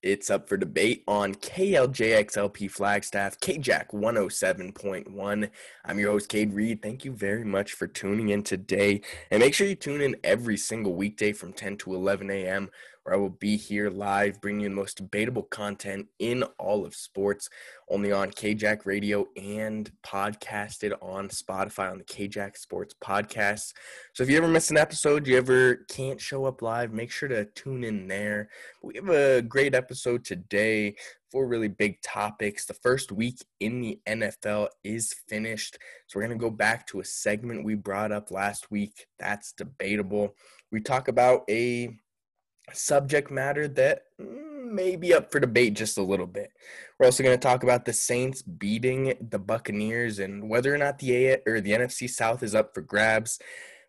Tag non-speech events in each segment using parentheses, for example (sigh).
It's up for debate on KLJXLP Flagstaff, KJAC 107.1. I'm your host, Cade Reed. Thank you very much for tuning in today. And make sure you tune in every single weekday from 10 to 11 a.m where I will be here live bringing you the most debatable content in all of sports, only on KJack Radio and podcasted on Spotify on the KJack Sports Podcast. So if you ever miss an episode, you ever can't show up live, make sure to tune in there. We have a great episode today. Four really big topics. The first week in the NFL is finished. So we're going to go back to a segment we brought up last week. That's debatable. We talk about a subject matter that mm, may be up for debate just a little bit. We're also going to talk about the Saints beating the Buccaneers and whether or not the A or the NFC South is up for grabs.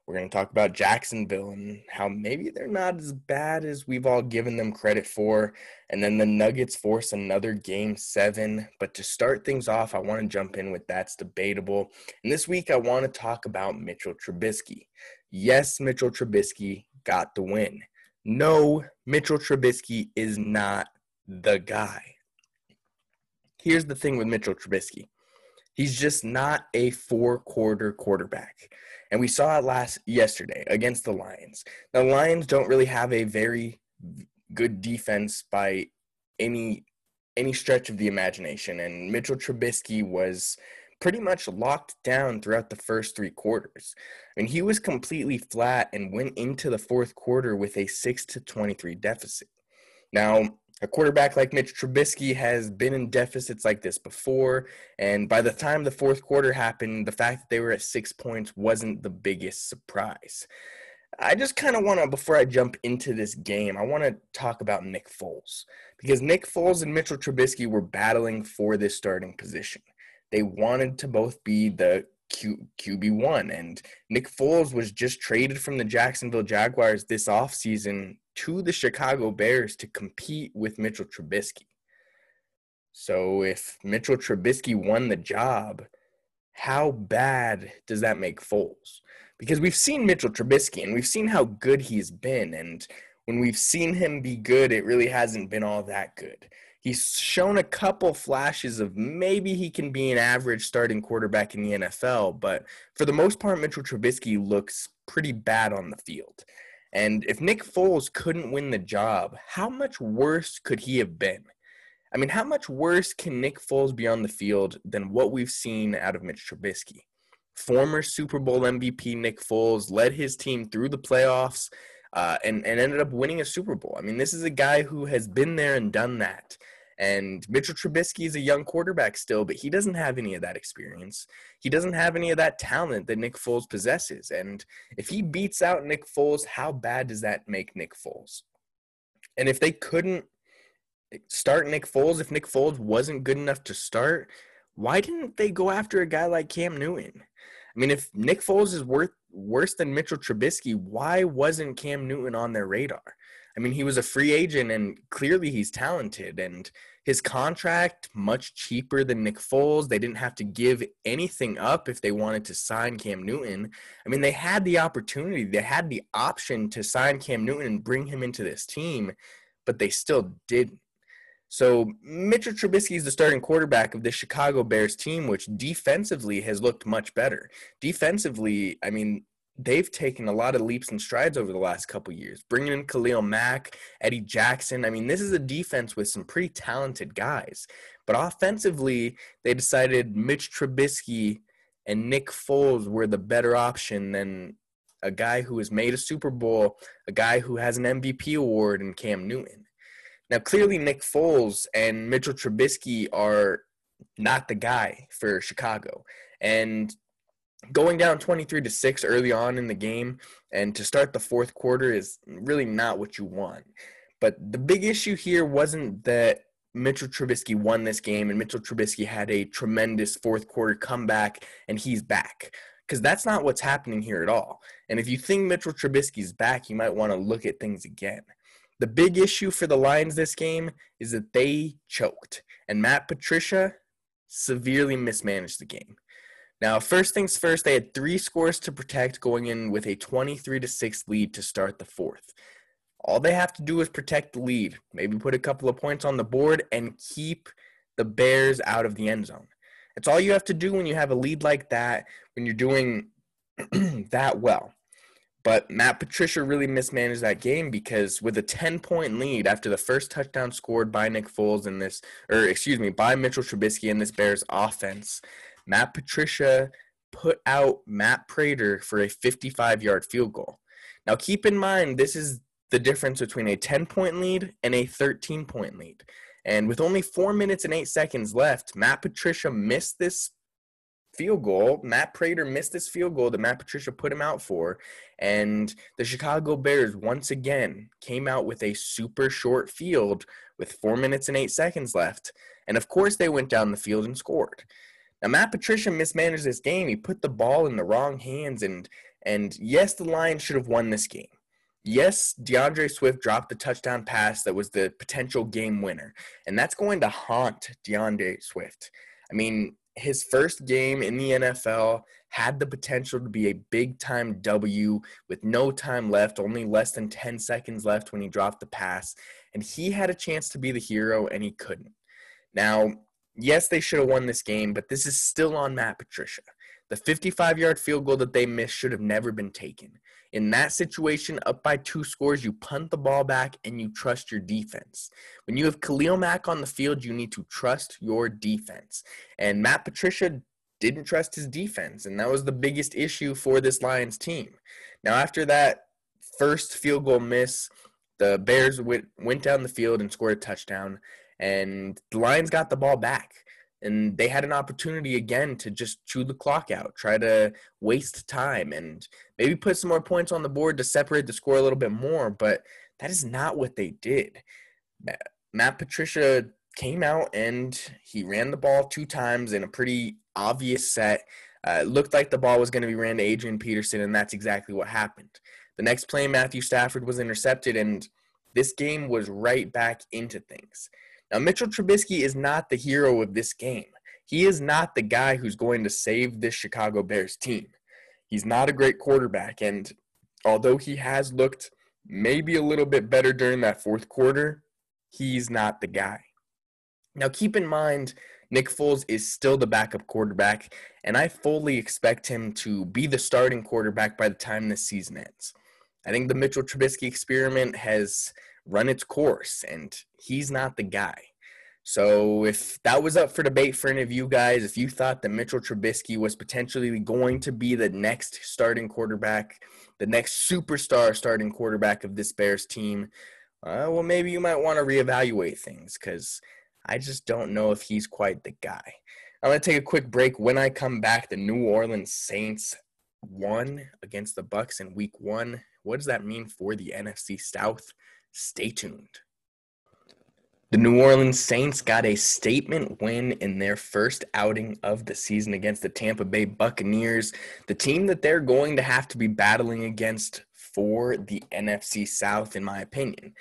We're going to talk about Jacksonville and how maybe they're not as bad as we've all given them credit for. And then the Nuggets force another game seven. But to start things off, I want to jump in with that's debatable. And this week, I want to talk about Mitchell Trubisky. Yes, Mitchell Trubisky got the win no, Mitchell Trubisky is not the guy. Here's the thing with Mitchell Trubisky he's just not a four quarter quarterback. And we saw it last yesterday against the Lions. The Lions don't really have a very good defense by any any stretch of the imagination and Mitchell Trubisky was pretty much locked down throughout the first three quarters. Mean, he was completely flat and went into the fourth quarter with a 6 to 23 deficit. Now, a quarterback like Mitch Trubisky has been in deficits like this before, and by the time the fourth quarter happened, the fact that they were at six points wasn't the biggest surprise. I just kind of want to, before I jump into this game, I want to talk about Nick Foles because Nick Foles and Mitchell Trubisky were battling for this starting position they wanted to both be the Q, QB1. And Nick Foles was just traded from the Jacksonville Jaguars this offseason to the Chicago Bears to compete with Mitchell Trubisky. So if Mitchell Trubisky won the job, how bad does that make Foles? Because we've seen Mitchell Trubisky and we've seen how good he's been. And when we've seen him be good, it really hasn't been all that good. He's shown a couple flashes of maybe he can be an average starting quarterback in the NFL, but for the most part, Mitchell Trubisky looks pretty bad on the field. And if Nick Foles couldn't win the job, how much worse could he have been? I mean, how much worse can Nick Foles be on the field than what we've seen out of Mitch Trubisky? Former Super Bowl MVP Nick Foles led his team through the playoffs uh, and, and ended up winning a Super Bowl. I mean, this is a guy who has been there and done that. And Mitchell Trubisky is a young quarterback still, but he doesn't have any of that experience. He doesn't have any of that talent that Nick Foles possesses. And if he beats out Nick Foles, how bad does that make Nick Foles? And if they couldn't start Nick Foles, if Nick Foles wasn't good enough to start, why didn't they go after a guy like Cam Newton? I mean, if Nick Foles is worth worse than Mitchell Trubisky, why wasn't Cam Newton on their radar? I mean, he was a free agent and clearly he's talented and his contract much cheaper than Nick Foles. They didn't have to give anything up if they wanted to sign Cam Newton. I mean, they had the opportunity, they had the option to sign Cam Newton and bring him into this team, but they still didn't. So Mitchell Trubisky is the starting quarterback of the Chicago Bears team, which defensively has looked much better. Defensively, I mean, they've taken a lot of leaps and strides over the last couple years. Bringing in Khalil Mack, Eddie Jackson. I mean, this is a defense with some pretty talented guys. But offensively, they decided Mitch Trubisky and Nick Foles were the better option than a guy who has made a Super Bowl, a guy who has an MVP award, and Cam Newton. Now, clearly, Nick Foles and Mitchell Trubisky are not the guy for Chicago. And going down 23 to 6 early on in the game and to start the fourth quarter is really not what you want. But the big issue here wasn't that Mitchell Trubisky won this game and Mitchell Trubisky had a tremendous fourth quarter comeback and he's back. Because that's not what's happening here at all. And if you think Mitchell Trubisky's back, you might want to look at things again. The big issue for the Lions this game is that they choked, and Matt Patricia severely mismanaged the game. Now, first things first, they had three scores to protect going in with a 23 to 6 lead to start the fourth. All they have to do is protect the lead, maybe put a couple of points on the board, and keep the Bears out of the end zone. It's all you have to do when you have a lead like that, when you're doing (clears throat) that well. But Matt Patricia really mismanaged that game because with a 10 point lead after the first touchdown scored by Nick Foles in this, or excuse me, by Mitchell Trubisky in this Bears offense, Matt Patricia put out Matt Prater for a 55 yard field goal. Now, keep in mind, this is the difference between a 10 point lead and a 13 point lead. And with only four minutes and eight seconds left, Matt Patricia missed this field goal. Matt Prater missed this field goal that Matt Patricia put him out for. And the Chicago Bears once again came out with a super short field with four minutes and eight seconds left. And of course, they went down the field and scored. Now, Matt Patricia mismanaged this game. He put the ball in the wrong hands. And, and yes, the Lions should have won this game. Yes, DeAndre Swift dropped the touchdown pass that was the potential game winner. And that's going to haunt DeAndre Swift. I mean, his first game in the NFL had the potential to be a big time W with no time left, only less than 10 seconds left when he dropped the pass. And he had a chance to be the hero and he couldn't. Now, yes, they should have won this game, but this is still on Matt Patricia. The 55 yard field goal that they missed should have never been taken. In that situation, up by two scores, you punt the ball back and you trust your defense. When you have Khalil Mack on the field, you need to trust your defense. And Matt Patricia didn't trust his defense, and that was the biggest issue for this Lions team. Now, after that first field goal miss, the Bears went, went down the field and scored a touchdown, and the Lions got the ball back and they had an opportunity again to just chew the clock out, try to waste time, and maybe put some more points on the board to separate the score a little bit more. But that is not what they did. Matt Patricia came out and he ran the ball two times in a pretty obvious set. Uh, it looked like the ball was going to be ran to Adrian Peterson, and that's exactly what happened. The next play, Matthew Stafford was intercepted, and this game was right back into things. Now, Mitchell Trubisky is not the hero of this game. He is not the guy who's going to save this Chicago Bears team. He's not a great quarterback. And although he has looked maybe a little bit better during that fourth quarter, he's not the guy. Now, keep in mind, Nick Foles is still the backup quarterback, and I fully expect him to be the starting quarterback by the time this season ends. I think the Mitchell Trubisky experiment has run its course, and he's not the guy. So if that was up for debate for any of you guys, if you thought that Mitchell Trubisky was potentially going to be the next starting quarterback, the next superstar starting quarterback of this Bears team, uh, well, maybe you might want to reevaluate things because I just don't know if he's quite the guy. I'm going to take a quick break. When I come back, the New Orleans Saints won against the Bucks in Week One. What does that mean for the NFC South? Stay tuned. The New Orleans Saints got a statement win in their first outing of the season against the Tampa Bay Buccaneers, the team that they're going to have to be battling against for the NFC South, in my opinion.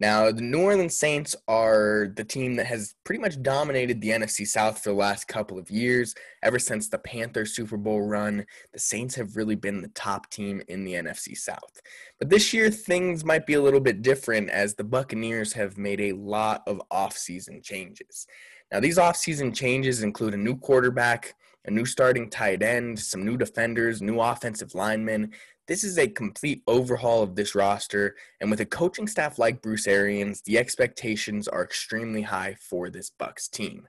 Now, the New Orleans Saints are the team that has pretty much dominated the NFC South for the last couple of years. Ever since the Panthers Super Bowl run, the Saints have really been the top team in the NFC South. But this year, things might be a little bit different as the Buccaneers have made a lot of offseason changes. Now, these offseason changes include a new quarterback, a new starting tight end, some new defenders, new offensive linemen, this is a complete overhaul of this roster, and with a coaching staff like Bruce Arians, the expectations are extremely high for this Bucks team.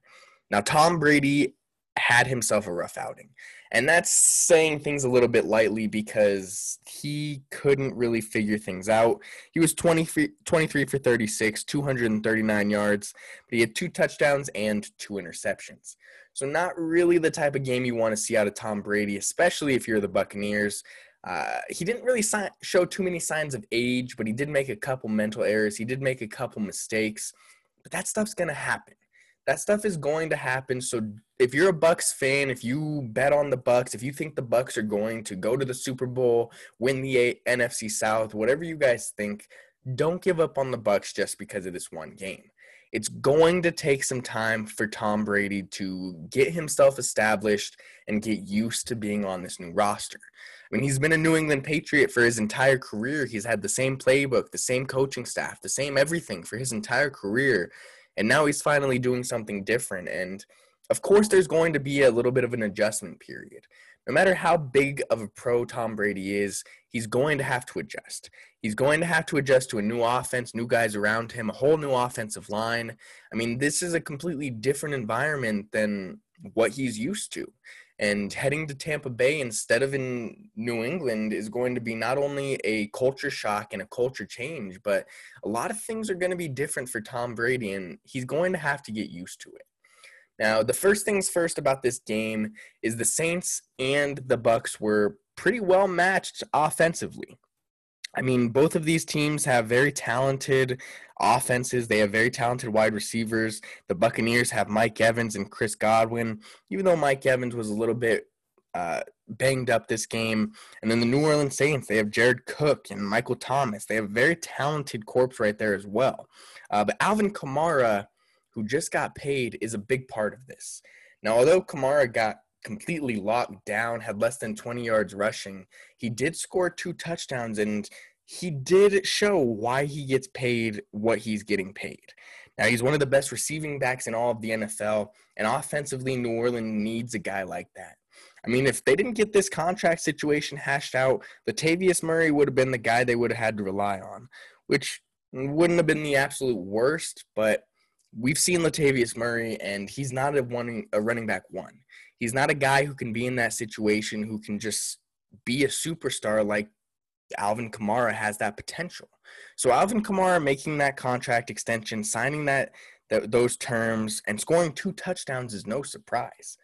Now, Tom Brady had himself a rough outing. And that's saying things a little bit lightly because he couldn't really figure things out. He was 23, 23 for 36, 239 yards, but he had two touchdowns and two interceptions. So, not really the type of game you want to see out of Tom Brady, especially if you're the Buccaneers. Uh, he didn't really si- show too many signs of age, but he did make a couple mental errors. He did make a couple mistakes, but that stuff's going to happen. That stuff is going to happen. So if you're a Bucks fan, if you bet on the Bucks, if you think the Bucks are going to go to the Super Bowl, win the A- NFC South, whatever you guys think, don't give up on the Bucks just because of this one game. it's going to take some time for Tom Brady to get himself established and get used to being on this new roster. I mean, he's been a New England Patriot for his entire career. He's had the same playbook, the same coaching staff, the same everything for his entire career. And now he's finally doing something different. And of course, there's going to be a little bit of an adjustment period. No matter how big of a pro Tom Brady is, he's going to have to adjust. He's going to have to adjust to a new offense, new guys around him, a whole new offensive line. I mean, this is a completely different environment than what he's used to. And heading to Tampa Bay instead of in New England is going to be not only a culture shock and a culture change, but a lot of things are going to be different for Tom Brady, and he's going to have to get used to it. Now, the first things first about this game is the Saints and the Bucks were pretty well matched offensively. I mean, both of these teams have very talented offenses. They have very talented wide receivers. The Buccaneers have Mike Evans and Chris Godwin, even though Mike Evans was a little bit uh, banged up this game. And then the New Orleans Saints, they have Jared Cook and Michael Thomas. They have very talented corps right there as well. Uh, but Alvin Kamara who just got paid, is a big part of this. Now, although Kamara got completely locked down, had less than 20 yards rushing, he did score two touchdowns and he did show why he gets paid what he's getting paid. Now, he's one of the best receiving backs in all of the NFL, and offensively, New Orleans needs a guy like that. I mean, if they didn't get this contract situation hashed out, Latavius Murray would have been the guy they would have had to rely on, which wouldn't have been the absolute worst, but we've seen Latavius Murray, and he's not a one a running back one. He's not a guy who can be in that situation who can just be a superstar like Alvin Kamara has that potential. So Alvin Kamara making that contract extension, signing that, that those terms, and scoring two touchdowns is no surprise.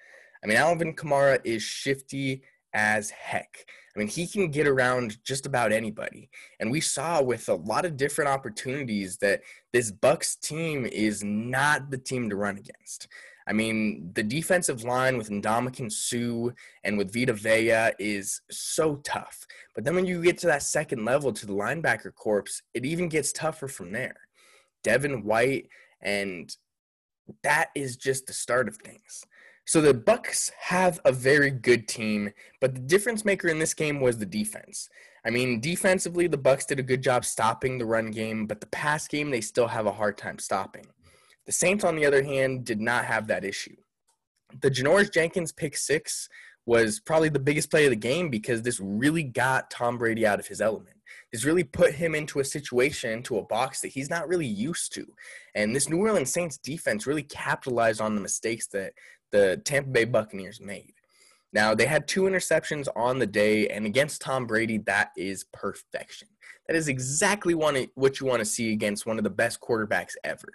I mean, Alvin Kamara is shifty as heck. I mean, he can get around just about anybody. And we saw with a lot of different opportunities that this Bucks team is not the team to run against. I mean, the defensive line with Ndamukong Suh and with Vita Vea is so tough. But then when you get to that second level to the linebacker corps, it even gets tougher from there. Devin White, and that is just the start of things. So the Bucks have a very good team, but the difference maker in this game was the defense. I mean, defensively, the Bucks did a good job stopping the run game, but the pass game they still have a hard time stopping. The Saints, on the other hand, did not have that issue. The Janoris Jenkins pick six was probably the biggest play of the game because this really got Tom Brady out of his element. This really put him into a situation, into a box that he's not really used to. And this New Orleans Saints defense really capitalized on the mistakes that the Tampa Bay Buccaneers made. Now, they had two interceptions on the day, and against Tom Brady, that is perfection. That is exactly what you want to see against one of the best quarterbacks ever.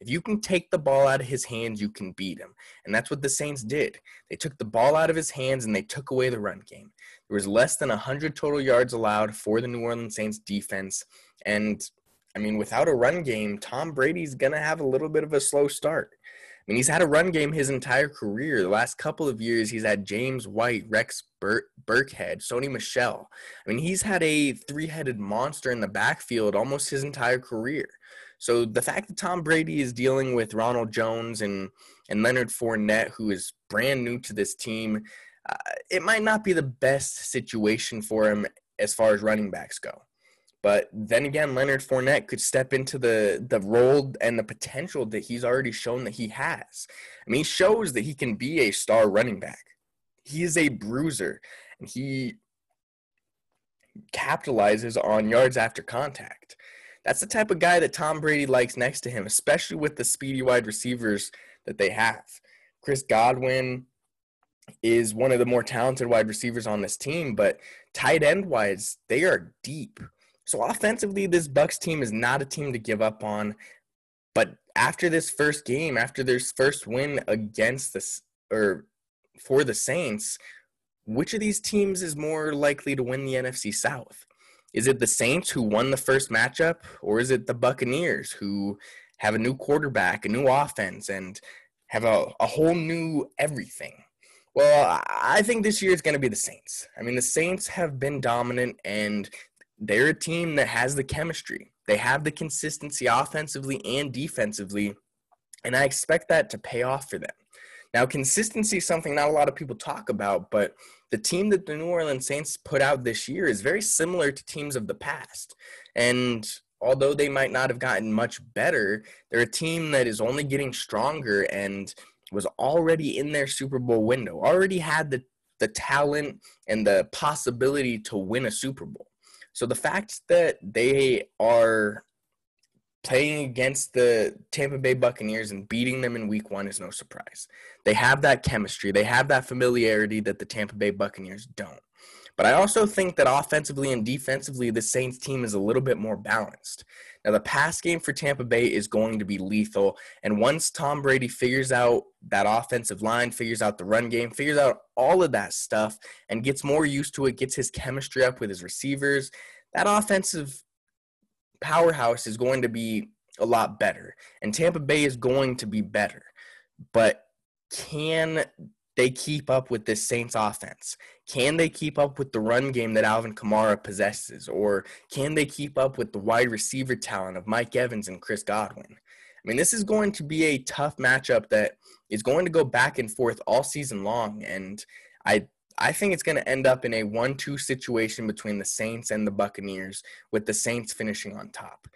If you can take the ball out of his hands, you can beat him. And that's what the Saints did. They took the ball out of his hands and they took away the run game. There was less than 100 total yards allowed for the New Orleans Saints defense. And I mean, without a run game, Tom Brady's going to have a little bit of a slow start. I mean, he's had a run game his entire career. The last couple of years, he's had James White, Rex Bur- Burkhead, Sony Michel. I mean, he's had a three headed monster in the backfield almost his entire career. So the fact that Tom Brady is dealing with Ronald Jones and, and Leonard Fournette, who is brand new to this team, uh, it might not be the best situation for him as far as running backs go. But then again, Leonard Fournette could step into the the role and the potential that he's already shown that he has. I mean, he shows that he can be a star running back. He is a bruiser, and he capitalizes on yards after contact. That's the type of guy that Tom Brady likes next to him, especially with the speedy wide receivers that they have. Chris Godwin is one of the more talented wide receivers on this team, but tight end wise, they are deep. So offensively, this Bucks team is not a team to give up on. But after this first game, after their first win against this or for the Saints, which of these teams is more likely to win the NFC South? Is it the Saints who won the first matchup, or is it the Buccaneers who have a new quarterback, a new offense, and have a, a whole new everything? Well, I think this year is going to be the Saints. I mean, the Saints have been dominant, and they're a team that has the chemistry. They have the consistency offensively and defensively And I expect that to pay off for them. Now, consistency is something not a lot of people talk about, but the team that the New Orleans Saints put out this year is very similar to teams of the past. And although they might not have gotten much better, they're a team that is only getting stronger and was already in their Super Bowl window, already had the, the talent and the possibility to win a Super Bowl. So the fact that they are playing against the Tampa Bay Buccaneers and beating them in week one is no surprise. They have that chemistry, they have that familiarity that the Tampa Bay Buccaneers don't. But I also think that offensively and defensively, the Saints team is a little bit more balanced. Now, the pass game for Tampa Bay is going to be lethal. And once Tom Brady figures out that offensive line, figures out the run game, figures out all of that stuff, and gets more used to it, gets his chemistry up with his receivers, that offensive powerhouse is going to be a lot better. And Tampa Bay is going to be better. But can they keep up with this Saints offense? Can they keep up with the run game that Alvin Kamara possesses? Or can they keep up with the wide receiver talent of Mike Evans and Chris Godwin? I mean, this is going to be a tough matchup that is going to go back and forth all season long. And I I think it's going to end up in a 1 2 situation between the Saints and the Buccaneers, with the Saints finishing on top.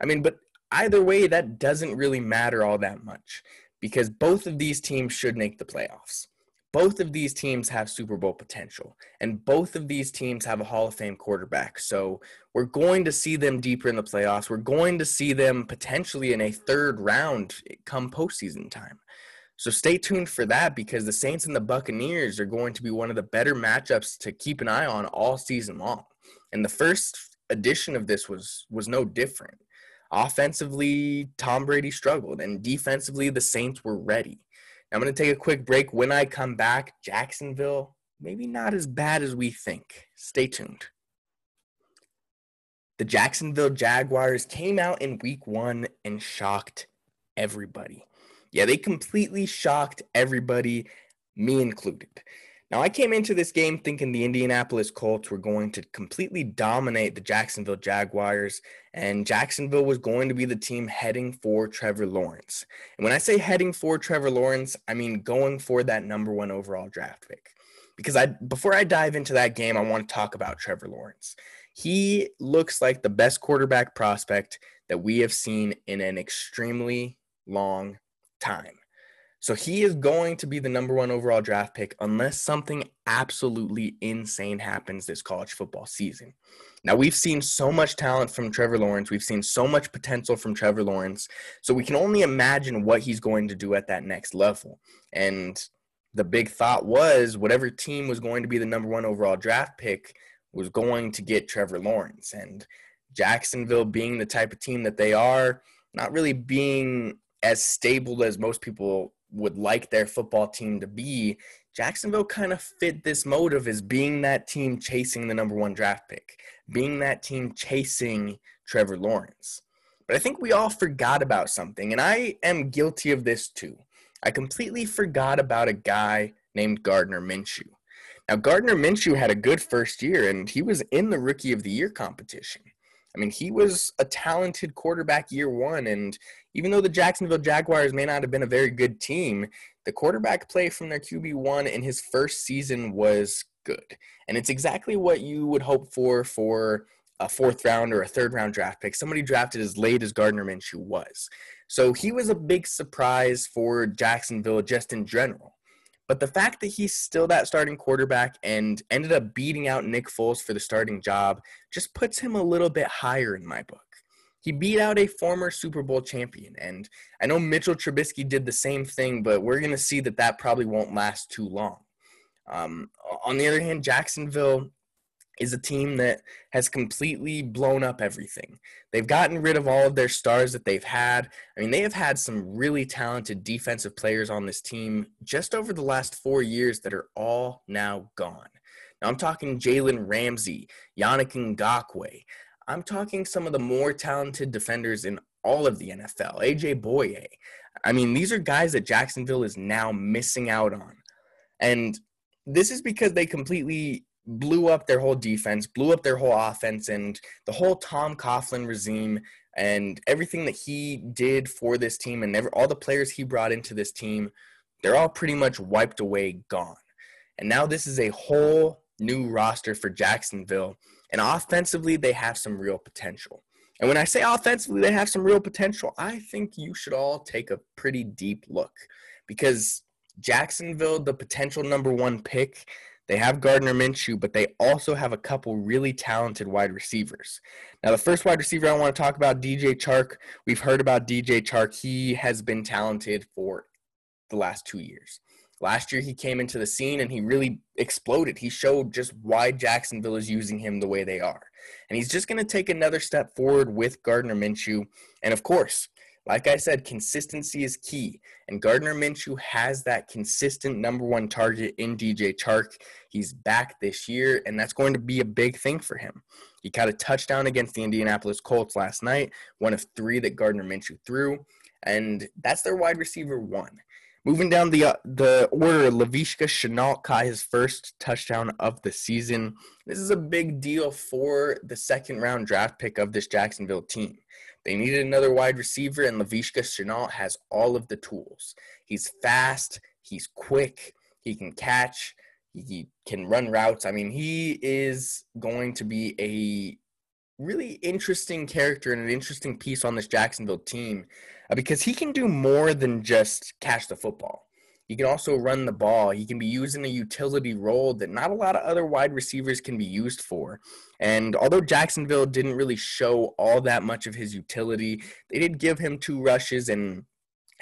I mean, but either way, that doesn't really matter all that much because both of these teams should make the playoffs. Both of these teams have Super Bowl potential, and both of these teams have a Hall of Fame quarterback. So we're going to see them deeper in the playoffs. We're going to see them potentially in a third round come postseason time. So stay tuned for that because the Saints and the Buccaneers are going to be one of the better matchups to keep an eye on all season long. And the first edition of this was was no different. Offensively, Tom Brady struggled, and defensively, the Saints were ready. I'm going to take a quick break. When I come back, Jacksonville, maybe not as bad as we think. Stay tuned. The Jacksonville Jaguars came out in week one and shocked everybody. Yeah, they completely shocked everybody, me included. Now, I came into this game thinking the Indianapolis Colts were going to completely dominate the Jacksonville Jaguars, and Jacksonville was going to be the team heading for Trevor Lawrence. And when I say heading for Trevor Lawrence, I mean going for that number one overall draft pick. Because I before I dive into that game, I want to talk about Trevor Lawrence. He looks like the best quarterback prospect that we have seen in an extremely long time. So he is going to be the number one overall draft pick unless something absolutely insane happens this college football season. Now, we've seen so much talent from Trevor Lawrence. We've seen so much potential from Trevor Lawrence. So we can only imagine what he's going to do at that next level. And the big thought was whatever team was going to be the number one overall draft pick was going to get Trevor Lawrence. And Jacksonville, being the type of team that they are, not really being as stable as most people would like their football team to be, Jacksonville kind of fit this motive as being that team chasing the number one draft pick, being that team chasing Trevor Lawrence. But I think we all forgot about something, and I am guilty of this too. I completely forgot about a guy named Gardner Minshew. Now, Gardner Minshew had a good first year, and he was in the Rookie of the Year competition. I mean, he was a talented quarterback year one, and even though the Jacksonville Jaguars may not have been a very good team, the quarterback play from their QB1 in his first season was good. And it's exactly what you would hope for for a fourth round or a third round draft pick, somebody drafted as late as Gardner Minshew was. So he was a big surprise for Jacksonville just in general. But the fact that he's still that starting quarterback and ended up beating out Nick Foles for the starting job just puts him a little bit higher in my book. He beat out a former Super Bowl champion. And I know Mitchell Trubisky did the same thing, but we're going to see that that probably won't last too long. Um, on the other hand, Jacksonville is a team that has completely blown up everything. They've gotten rid of all of their stars that they've had. I mean, they have had some really talented defensive players on this team just over the last four years that are all now gone. Now, I'm talking Jalen Ramsey, Yannick Ngakoue. I'm talking some of the more talented defenders in all of the NFL, AJ Bouye. I mean, these are guys that Jacksonville is now missing out on. And this is because they completely blew up their whole defense, blew up their whole offense, and the whole Tom Coughlin regime and everything that he did for this team and all the players he brought into this team, they're all pretty much wiped away, gone. And now this is a whole new roster for Jacksonville. And offensively, they have some real potential. And when I say offensively, they have some real potential, I think you should all take a pretty deep look because Jacksonville, the potential number one pick, they have Gardner Minshew, but they also have a couple really talented wide receivers. Now, the first wide receiver I want to talk about, DJ Chark. We've heard about DJ Chark. He has been talented for the last two years. Last year, he came into the scene and he really exploded. He showed just why Jacksonville is using him the way they are. And he's just going to take another step forward with Gardner Minshew. And of course, like I said, consistency is key. And Gardner Minshew has that consistent number one target in DJ Chark. He's back this year, and that's going to be a big thing for him. He caught a touchdown against the Indianapolis Colts last night, one of three that Gardner Minshew threw. And that's their wide receiver one. Moving down the uh, the order, Laviska Shenault caught his first touchdown of the season. This is a big deal for the second round draft pick of this Jacksonville team. They needed another wide receiver, and Laviska Shenault has all of the tools. He's fast, he's quick, he can catch, he can run routes. I mean, he is going to be a really interesting character and an interesting piece on this Jacksonville team uh, because he can do more than just catch the football. He can also run the ball. He can be used in a utility role that not a lot of other wide receivers can be used for. And although Jacksonville didn't really show all that much of his utility, they did give him two rushes and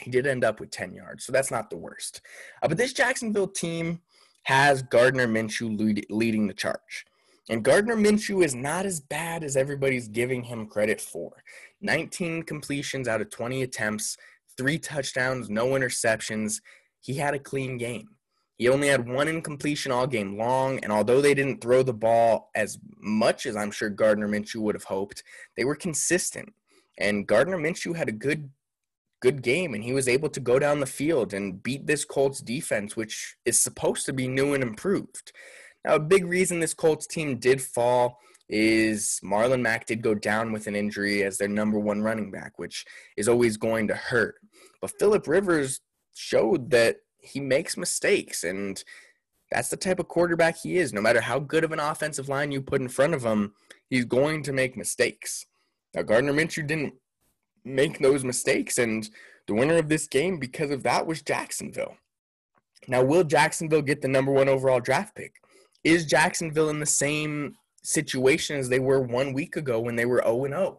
he did end up with 10 yards. So that's not the worst. Uh, but this Jacksonville team has Gardner Minshew lead, leading the charge. And Gardner Minshew is not as bad as everybody's giving him credit for. 19 completions out of 20 attempts, three touchdowns, no interceptions he had a clean game. He only had one incompletion all game long, and although they didn't throw the ball as much as I'm sure Gardner Minshew would have hoped, they were consistent. And Gardner Minshew had a good good game and he was able to go down the field and beat this Colts defense which is supposed to be new and improved. Now a big reason this Colts team did fall is Marlon Mack did go down with an injury as their number 1 running back, which is always going to hurt. But Philip Rivers showed that he makes mistakes and that's the type of quarterback he is. No matter how good of an offensive line you put in front of him, he's going to make mistakes. Now Gardner Minshew didn't make those mistakes and the winner of this game because of that was Jacksonville. Now will Jacksonville get the number 1 overall draft pick? Is Jacksonville in the same situation as they were 1 week ago when they were 0 0?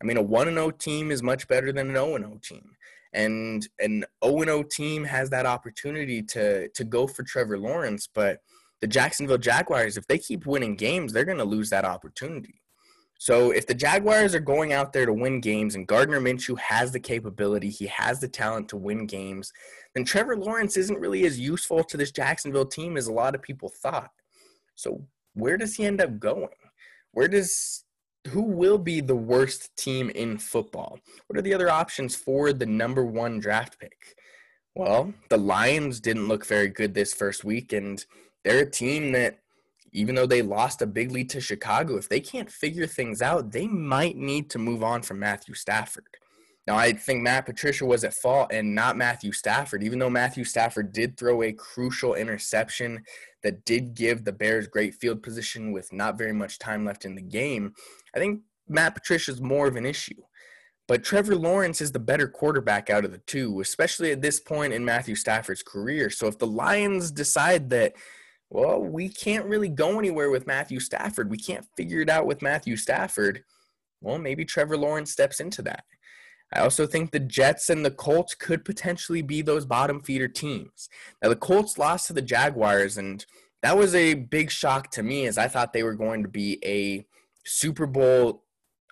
I mean a 1 0 team is much better than an 0 0 team and an 0-0 team has that opportunity to to go for Trevor Lawrence, but the Jacksonville Jaguars, if they keep winning games, they're going to lose that opportunity. So if the Jaguars are going out there to win games and Gardner Minshew has the capability, he has the talent to win games, then Trevor Lawrence isn't really as useful to this Jacksonville team as a lot of people thought. So where does he end up going? Where does who will be the worst team in football? What are the other options for the number one draft pick? Well, the Lions didn't look very good this first week, and they're a team that, even though they lost a big lead to Chicago, if they can't figure things out, they might need to move on from Matthew Stafford. Now, I think Matt Patricia was at fault and not Matthew Stafford, even though Matthew Stafford did throw a crucial interception that did give the Bears great field position with not very much time left in the game. I think Matt Patricia is more of an issue. But Trevor Lawrence is the better quarterback out of the two, especially at this point in Matthew Stafford's career. So if the Lions decide that, well, we can't really go anywhere with Matthew Stafford, we can't figure it out with Matthew Stafford, well, maybe Trevor Lawrence steps into that. I also think the Jets and the Colts could potentially be those bottom feeder teams. Now, the Colts lost to the Jaguars, and that was a big shock to me as I thought they were going to be a Super Bowl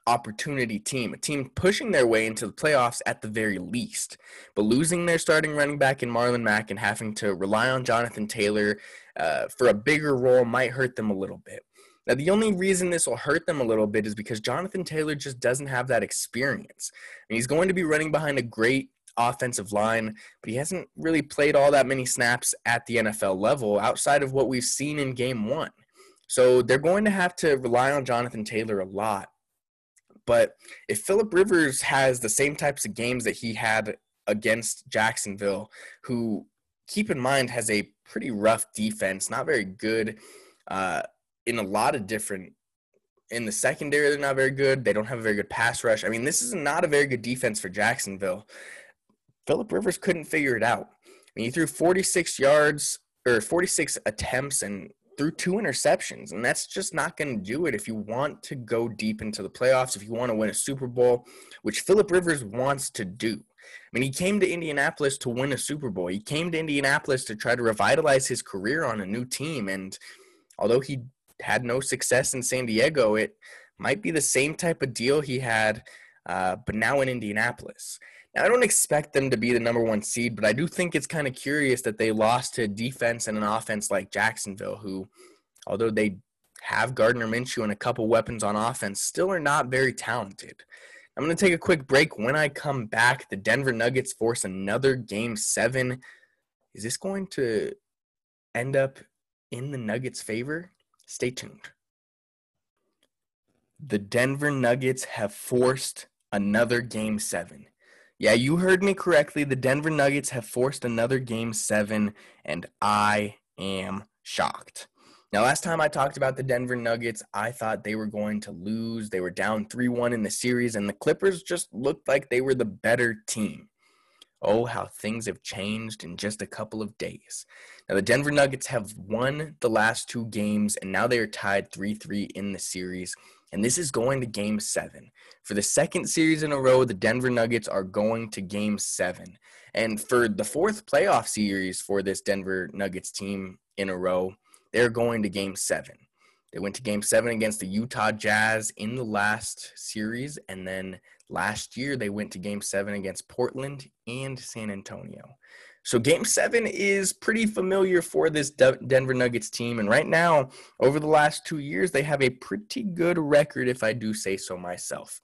opportunity team, a team pushing their way into the playoffs at the very least. But losing their starting running back in Marlon Mack and having to rely on Jonathan Taylor uh, for a bigger role might hurt them a little bit. Now, the only reason this will hurt them a little bit is because Jonathan Taylor just doesn't have that experience. And he's going to be running behind a great offensive line, but he hasn't really played all that many snaps at the NFL level outside of what we've seen in game one. So they're going to have to rely on Jonathan Taylor a lot. But if Philip Rivers has the same types of games that he had against Jacksonville, who keep in mind has a pretty rough defense, not very good uh, in a lot of different. In the secondary, they're not very good. They don't have a very good pass rush. I mean, this is not a very good defense for Jacksonville. Philip Rivers couldn't figure it out. I mean, he threw 46 yards or 46 attempts and threw two interceptions, and that's just not going to do it if you want to go deep into the playoffs, if you want to win a Super Bowl, which Philip Rivers wants to do. I mean, he came to Indianapolis to win a Super Bowl. He came to Indianapolis to try to revitalize his career on a new team. And although he had no success in San Diego, it might be the same type of deal he had, uh, but now in Indianapolis. Now, I don't expect them to be the number one seed, but I do think it's kind of curious that they lost to defense and an offense like Jacksonville, who, although they have Gardner Minshew and a couple weapons on offense, still are not very talented. I'm going to take a quick break. When I come back, the Denver Nuggets force another game seven. Is this going to end up in the Nuggets' favor? Stay tuned. The Denver Nuggets have forced another game seven. Yeah, you heard me correctly. The Denver Nuggets have forced another game seven, and I am shocked. Now, last time I talked about the Denver Nuggets, I thought they were going to lose. They were down 3 1 in the series, and the Clippers just looked like they were the better team. Oh, how things have changed in just a couple of days. Now, the Denver Nuggets have won the last two games, and now they are tied 3 3 in the series. And this is going to game seven. For the second series in a row, the Denver Nuggets are going to game seven. And for the fourth playoff series for this Denver Nuggets team in a row, they're going to game seven. They went to game seven against the Utah Jazz in the last series. And then last year, they went to game seven against Portland and San Antonio. So game seven is pretty familiar for this Denver Nuggets team. And right now, over the last two years, they have a pretty good record, if I do say so myself.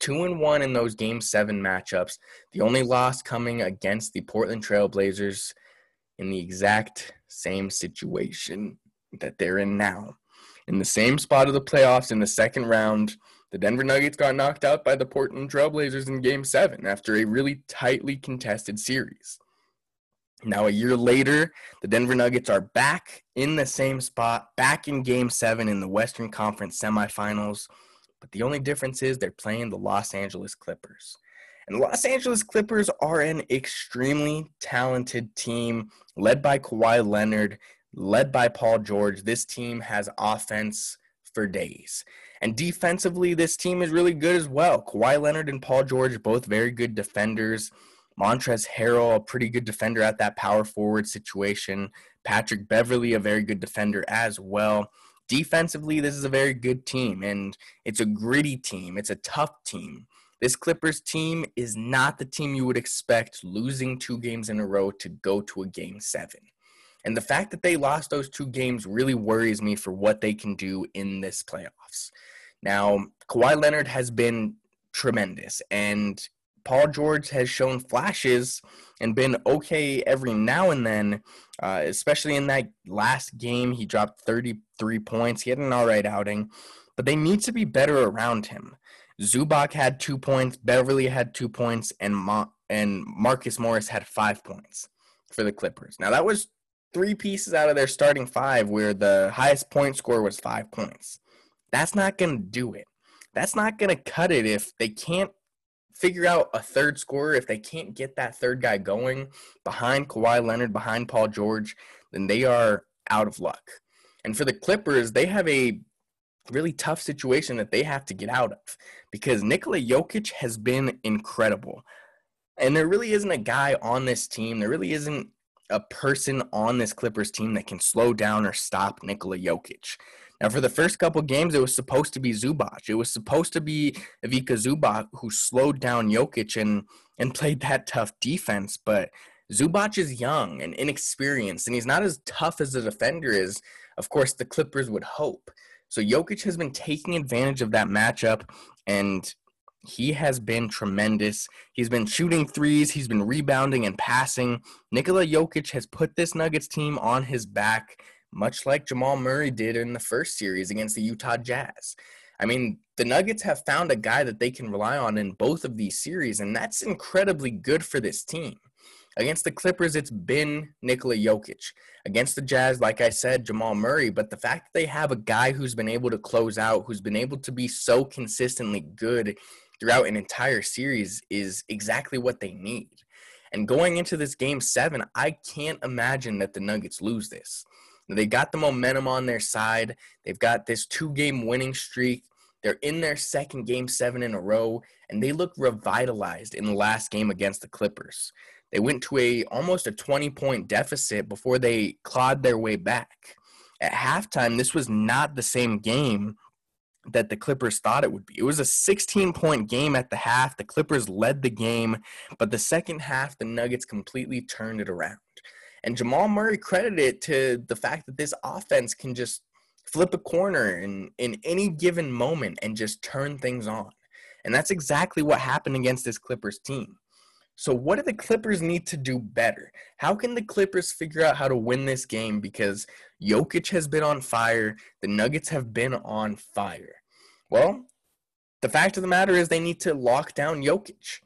Two and one in those game seven matchups. The only loss coming against the Portland Trailblazers in the exact same situation that they're in now. In the same spot of the playoffs in the second round, the Denver Nuggets got knocked out by the Portland Trailblazers in game seven after a really tightly contested series. Now, a year later, the Denver Nuggets are back in the same spot, back in game seven in the Western Conference semifinals. But the only difference is they're playing the Los Angeles Clippers. And the Los Angeles Clippers are an extremely talented team led by Kawhi Leonard led by Paul George. This team has offense for days. And defensively, this team is really good as well. Kawhi Leonard and Paul George, both very good defenders. Montrezl Harrell, a pretty good defender at that power forward situation. Patrick Beverley, a very good defender as well. Defensively, this is a very good team, and it's a gritty team. It's a tough team. This Clippers team is not the team you would expect losing two games in a row to go to a game seven. And the fact that they lost those two games really worries me for what they can do in this playoffs. Now, Kawhi Leonard has been tremendous, and Paul George has shown flashes and been okay every now and then, uh, especially in that last game. He dropped 33 points. He had an all right outing, but they need to be better around him. Zubac had two points, Beverley had two points, and Ma- and Marcus Morris had five points for the Clippers. Now that was three pieces out of their starting five where the highest point score was five points. That's not going to do it. That's not going to cut it if they can't figure out a third scorer, if they can't get that third guy going behind Kawhi Leonard, behind Paul George, then they are out of luck. And for the Clippers, they have a really tough situation that they have to get out of because Nikola Jokic has been incredible. And there really isn't a guy on this team, there really isn't a person on this Clippers team that can slow down or stop Nikola Jokic. Now, for the first couple games, it was supposed to be Zubac. It was supposed to be Ivica Zubac who slowed down Jokic and and (laughs) played that tough defense. But Zubac is young and inexperienced, and he's not as tough as a defender is. Of course, the Clippers would hope. So Jokic has been taking advantage of that matchup, and he has been tremendous. He's been shooting threes, he's been rebounding and passing. Nikola Jokic has put this Nuggets team on his back much like Jamal Murray did in the first series against the Utah Jazz. I mean, the Nuggets have found a guy that they can rely on in both of these series, and that's incredibly good for this team. Against the Clippers, it's been Nikola Jokic. Against the Jazz, like I said, Jamal Murray. But the fact that they have a guy who's been able to close out, who's been able to be so consistently good throughout an entire series is exactly what they need. And going into this game seven, I can't imagine that the Nuggets lose this. They got the momentum on their side. They've got this two game winning streak. They're in their second game seven in a row, and they look revitalized in the last game against the Clippers. They went to a almost a 20 point deficit before they clawed their way back. At halftime, this was not the same game that the Clippers thought it would be. It was a 16 point game at the half. The Clippers led the game, but the second half, the Nuggets completely turned it around. And Jamal Murray credited it to the fact that this offense can just flip a corner in, in any given moment and just turn things on. And that's exactly what happened against this Clippers team. So, what do the Clippers need to do better? How can the Clippers figure out how to win this game? Because Jokic has been on fire, the Nuggets have been on fire. Well, the fact of the matter is they need to lock down Jokic.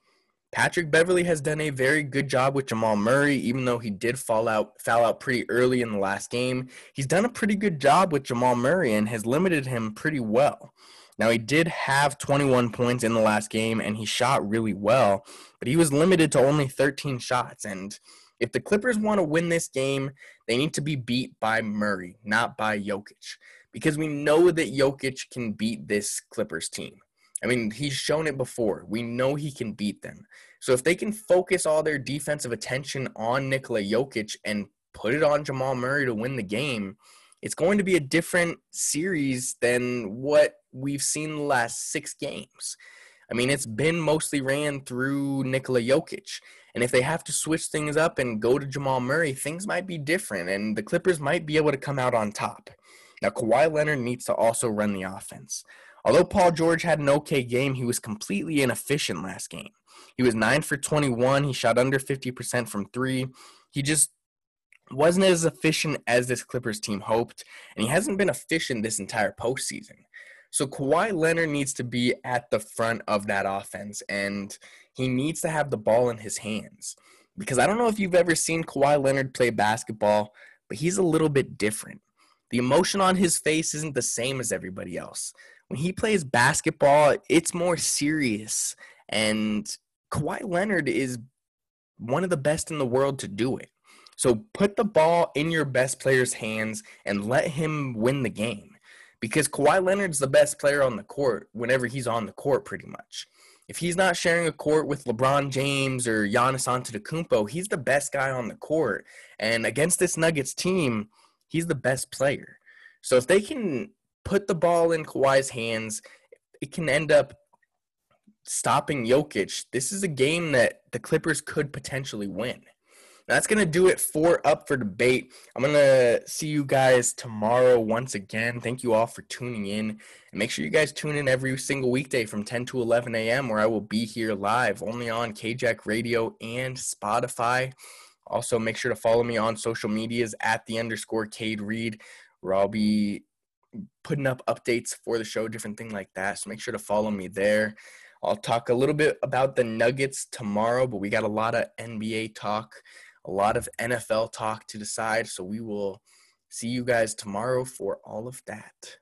Patrick Beverley has done a very good job with Jamal Murray, even though he did fall out foul out pretty early in the last game. He's done a pretty good job with Jamal Murray and has limited him pretty well. Now, he did have 21 points in the last game and he shot really well, but he was limited to only 13 shots. And if the Clippers want to win this game, they need to be beat by Murray, not by Jokic, because we know that Jokic can beat this Clippers team. I mean, he's shown it before. We know he can beat them. So if they can focus all their defensive attention on Nikola Jokic and put it on Jamal Murray to win the game, it's going to be a different series than what we've seen the last six games. I mean, it's been mostly ran through Nikola Jokic. And if they have to switch things up and go to Jamal Murray, things might be different, and the Clippers might be able to come out on top. Now, Kawhi Leonard needs to also run the offense. Although Paul George had an okay game, he was completely inefficient last game. He was 9 for 21. He shot under 50% from three. He just wasn't as efficient as this Clippers team hoped, and he hasn't been efficient this entire postseason. So Kawhi Leonard needs to be at the front of that offense, and he needs to have the ball in his hands. Because I don't know if you've ever seen Kawhi Leonard play basketball, but he's a little bit different. The emotion on his face isn't the same as everybody else. When he plays basketball, it's more serious, and Kawhi Leonard is one of the best in the world to do it. So put the ball in your best player's hands and let him win the game. Because Kawhi Leonard's the best player on the court whenever he's on the court, pretty much. If he's not sharing a court with LeBron James or Giannis Antetokounmpo, he's the best guy on the court. And against this Nuggets team, he's the best player. So if they can put the ball in Kawhi's hands, it can end up stopping Jokic. This is a game that the Clippers could potentially win that's going to do it for Up for Debate. I'm going to see you guys tomorrow once again. Thank you all for tuning in. And make sure you guys tune in every single weekday from 10 to 11 a.m., where I will be here live only on KJack Radio and Spotify. Also, make sure to follow me on social medias at the underscore Cade Reed, where I'll be putting up updates for the show, different thing like that. So make sure to follow me there. I'll talk a little bit about the Nuggets tomorrow, but we got a lot of NBA talk a lot of NFL talk to decide. So we will see you guys tomorrow for all of that.